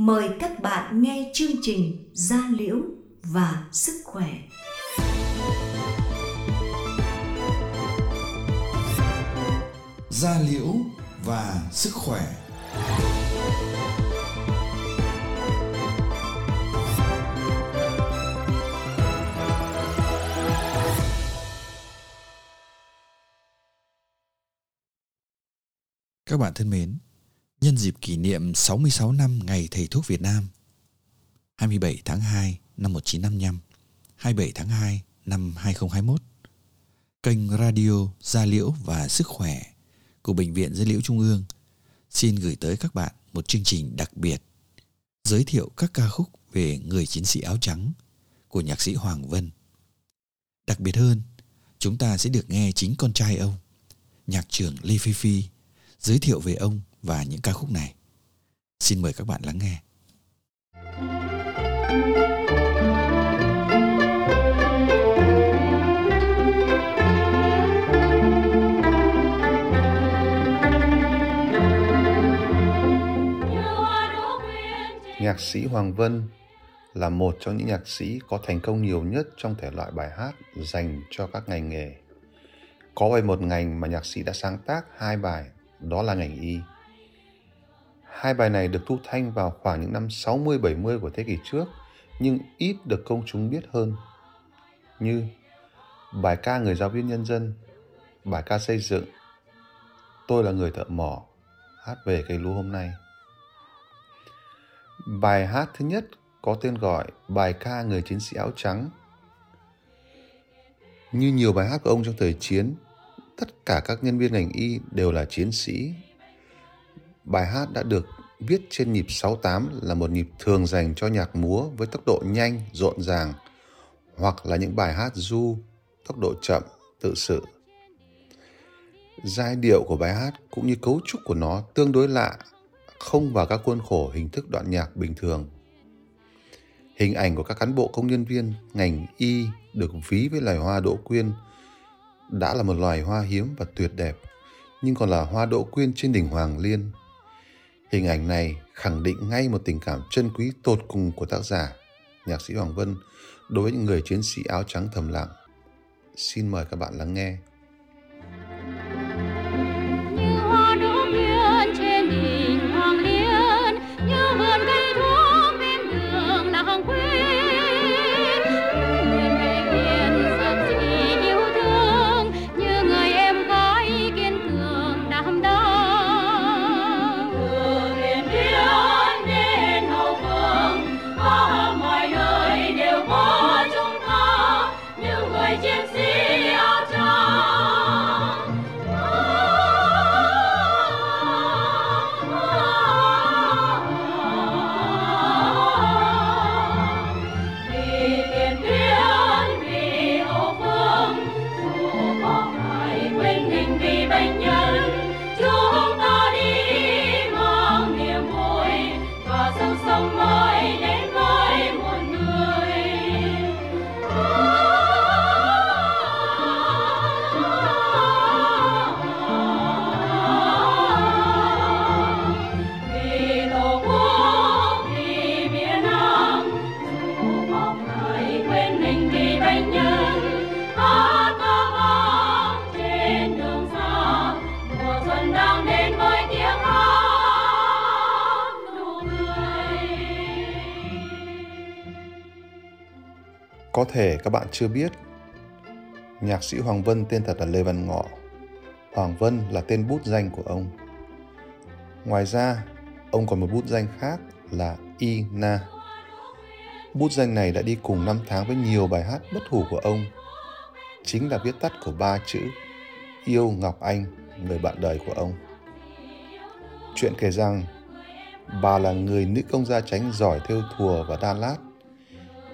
mời các bạn nghe chương trình Gia Liễu và Sức Khỏe. Gia Liễu và Sức Khỏe Các bạn thân mến, nhân dịp kỷ niệm 66 năm Ngày Thầy Thuốc Việt Nam 27 tháng 2 năm 1955, 27 tháng 2 năm 2021, kênh radio Gia Liễu và Sức Khỏe của Bệnh viện Gia Liễu Trung ương xin gửi tới các bạn một chương trình đặc biệt giới thiệu các ca khúc về người chiến sĩ áo trắng của nhạc sĩ Hoàng Vân. Đặc biệt hơn, chúng ta sẽ được nghe chính con trai ông, nhạc trưởng Lê Phi Phi giới thiệu về ông và những ca khúc này. Xin mời các bạn lắng nghe. Nhạc sĩ Hoàng Vân là một trong những nhạc sĩ có thành công nhiều nhất trong thể loại bài hát dành cho các ngành nghề. Có về một ngành mà nhạc sĩ đã sáng tác hai bài, đó là ngành y. Hai bài này được thu thanh vào khoảng những năm 60-70 của thế kỷ trước, nhưng ít được công chúng biết hơn. Như bài ca người giáo viên nhân dân, bài ca xây dựng, tôi là người thợ mỏ, hát về cây lúa hôm nay. Bài hát thứ nhất có tên gọi bài ca người chiến sĩ áo trắng. Như nhiều bài hát của ông trong thời chiến, tất cả các nhân viên ngành y đều là chiến sĩ. Bài hát đã được viết trên nhịp 68 là một nhịp thường dành cho nhạc múa với tốc độ nhanh, rộn ràng, hoặc là những bài hát du, tốc độ chậm, tự sự. Giai điệu của bài hát cũng như cấu trúc của nó tương đối lạ, không vào các khuôn khổ hình thức đoạn nhạc bình thường. Hình ảnh của các cán bộ công nhân viên ngành y được ví với loài hoa đỗ quyên đã là một loài hoa hiếm và tuyệt đẹp, nhưng còn là hoa đỗ quyên trên đỉnh Hoàng Liên. Hình ảnh này khẳng định ngay một tình cảm chân quý tột cùng của tác giả, nhạc sĩ Hoàng Vân, đối với những người chiến sĩ áo trắng thầm lặng. Xin mời các bạn lắng nghe. Có thể các bạn chưa biết, nhạc sĩ Hoàng Vân tên thật là Lê Văn Ngọ. Hoàng Vân là tên bút danh của ông. Ngoài ra, ông còn một bút danh khác là Y Na. Bút danh này đã đi cùng năm tháng với nhiều bài hát bất hủ của ông. Chính là viết tắt của ba chữ Yêu Ngọc Anh, người bạn đời của ông. Chuyện kể rằng, bà là người nữ công gia tránh giỏi theo thùa và đan lát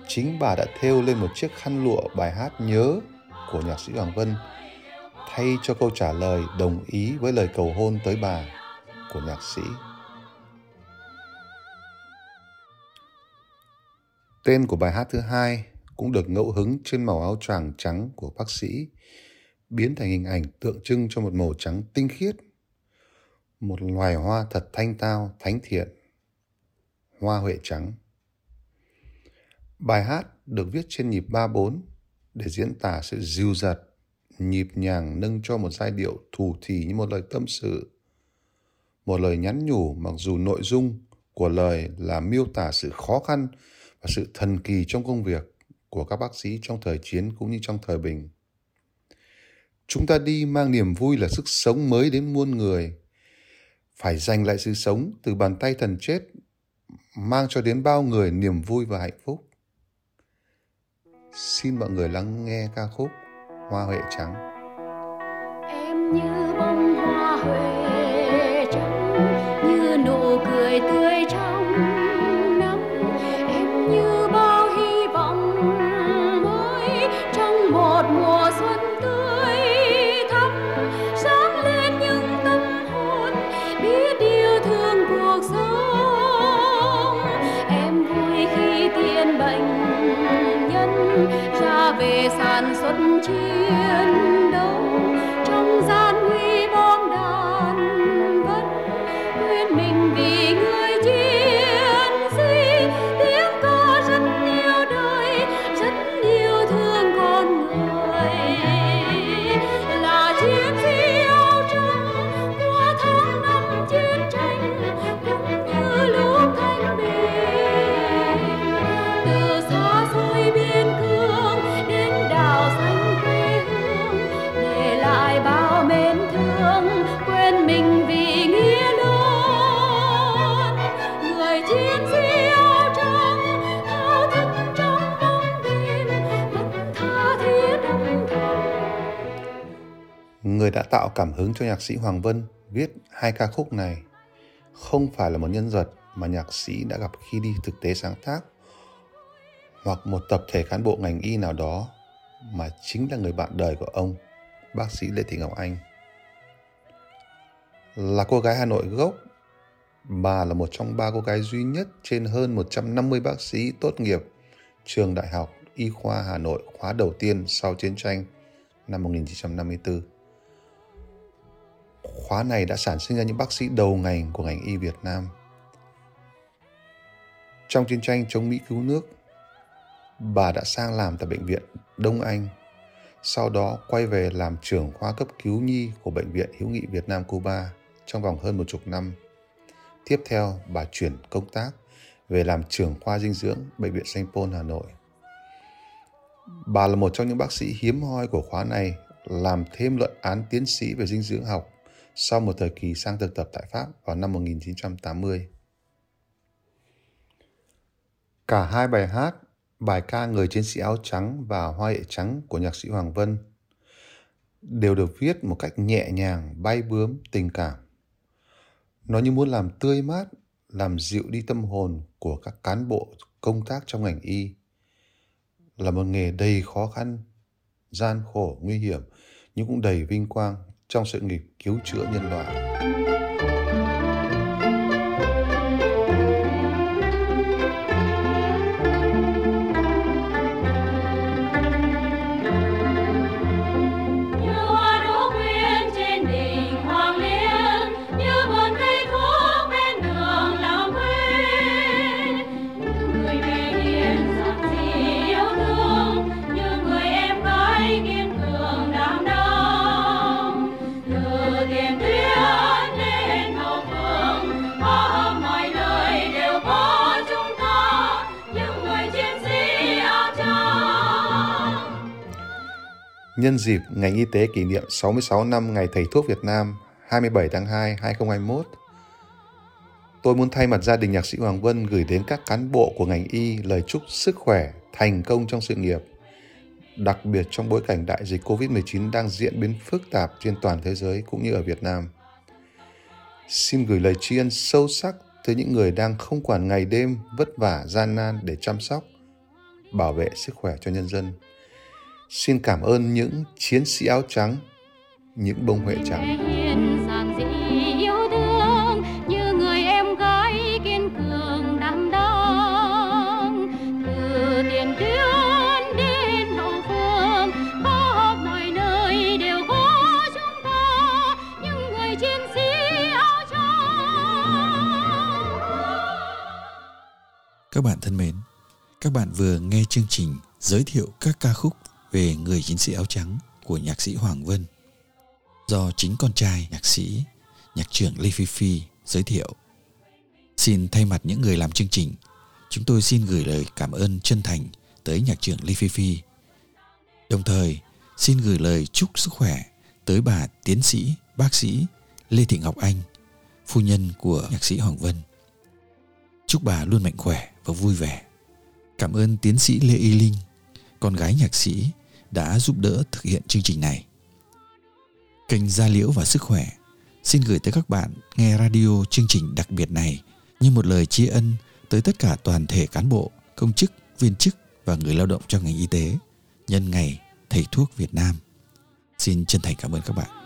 chính bà đã thêu lên một chiếc khăn lụa bài hát nhớ của nhạc sĩ Hoàng Vân thay cho câu trả lời đồng ý với lời cầu hôn tới bà của nhạc sĩ. Tên của bài hát thứ hai cũng được ngẫu hứng trên màu áo choàng trắng của bác sĩ, biến thành hình ảnh tượng trưng cho một màu trắng tinh khiết, một loài hoa thật thanh tao, thánh thiện. Hoa Huệ Trắng. Bài hát được viết trên nhịp 3-4 để diễn tả sự dịu dặt, nhịp nhàng nâng cho một giai điệu thủ thỉ như một lời tâm sự. Một lời nhắn nhủ mặc dù nội dung của lời là miêu tả sự khó khăn và sự thần kỳ trong công việc của các bác sĩ trong thời chiến cũng như trong thời bình. Chúng ta đi mang niềm vui là sức sống mới đến muôn người. Phải giành lại sự sống từ bàn tay thần chết, mang cho đến bao người niềm vui và hạnh phúc. Xin mọi người lắng nghe ca khúc Hoa Huệ Trắng. Em như về xuất chiến Người đã tạo cảm hứng cho nhạc sĩ Hoàng Vân viết hai ca khúc này không phải là một nhân vật mà nhạc sĩ đã gặp khi đi thực tế sáng tác hoặc một tập thể cán bộ ngành y nào đó mà chính là người bạn đời của ông, bác sĩ Lê Thị Ngọc Anh. Là cô gái Hà Nội gốc, bà là một trong ba cô gái duy nhất trên hơn 150 bác sĩ tốt nghiệp trường Đại học Y khoa Hà Nội khóa đầu tiên sau chiến tranh năm 1954. Khóa này đã sản sinh ra những bác sĩ đầu ngành của ngành y Việt Nam. Trong chiến tranh chống Mỹ cứu nước, bà đã sang làm tại Bệnh viện Đông Anh, sau đó quay về làm trưởng khoa cấp cứu nhi của Bệnh viện Hữu nghị Việt Nam Cuba trong vòng hơn một chục năm. Tiếp theo, bà chuyển công tác về làm trưởng khoa dinh dưỡng Bệnh viện Sanh Pôn Hà Nội. Bà là một trong những bác sĩ hiếm hoi của khóa này làm thêm luận án tiến sĩ về dinh dưỡng học sau một thời kỳ sang thực tập tại Pháp vào năm 1980. Cả hai bài hát, bài ca Người chiến sĩ áo trắng và Hoa hệ trắng của nhạc sĩ Hoàng Vân đều được viết một cách nhẹ nhàng, bay bướm, tình cảm. Nó như muốn làm tươi mát, làm dịu đi tâm hồn của các cán bộ công tác trong ngành y. Là một nghề đầy khó khăn, gian khổ, nguy hiểm, nhưng cũng đầy vinh quang trong sự nghiệp cứu chữa nhân loại. Nhân dịp ngành y tế kỷ niệm 66 năm Ngày Thầy thuốc Việt Nam 27 tháng 2, 2021, tôi muốn thay mặt gia đình nhạc sĩ Hoàng Vân gửi đến các cán bộ của ngành y lời chúc sức khỏe, thành công trong sự nghiệp, đặc biệt trong bối cảnh đại dịch COVID-19 đang diễn biến phức tạp trên toàn thế giới cũng như ở Việt Nam. Xin gửi lời tri ân sâu sắc tới những người đang không quản ngày đêm vất vả gian nan để chăm sóc, bảo vệ sức khỏe cho nhân dân. Xin cảm ơn những chiến sĩ áo trắng, những bông huệ trắng. hiền giản dị yêu thương như người em gái kiên cường đảm đang. Từ tiền tuyến đến hậu phương khắp mọi nơi đều có chúng ta. Những người chiến sĩ áo trắng. Các bạn thân mến, các bạn vừa nghe chương trình giới thiệu các ca khúc về người chiến sĩ áo trắng của nhạc sĩ Hoàng Vân do chính con trai nhạc sĩ, nhạc trưởng Lê Phi Phi giới thiệu. Xin thay mặt những người làm chương trình, chúng tôi xin gửi lời cảm ơn chân thành tới nhạc trưởng Lê Phi Phi. Đồng thời, xin gửi lời chúc sức khỏe tới bà tiến sĩ, bác sĩ Lê Thị Ngọc Anh, phu nhân của nhạc sĩ Hoàng Vân. Chúc bà luôn mạnh khỏe và vui vẻ. Cảm ơn tiến sĩ Lê Y Linh, con gái nhạc sĩ đã giúp đỡ thực hiện chương trình này. Kênh Gia Liễu và Sức Khỏe xin gửi tới các bạn nghe radio chương trình đặc biệt này như một lời tri ân tới tất cả toàn thể cán bộ, công chức, viên chức và người lao động trong ngành y tế nhân ngày Thầy thuốc Việt Nam. Xin chân thành cảm ơn các bạn.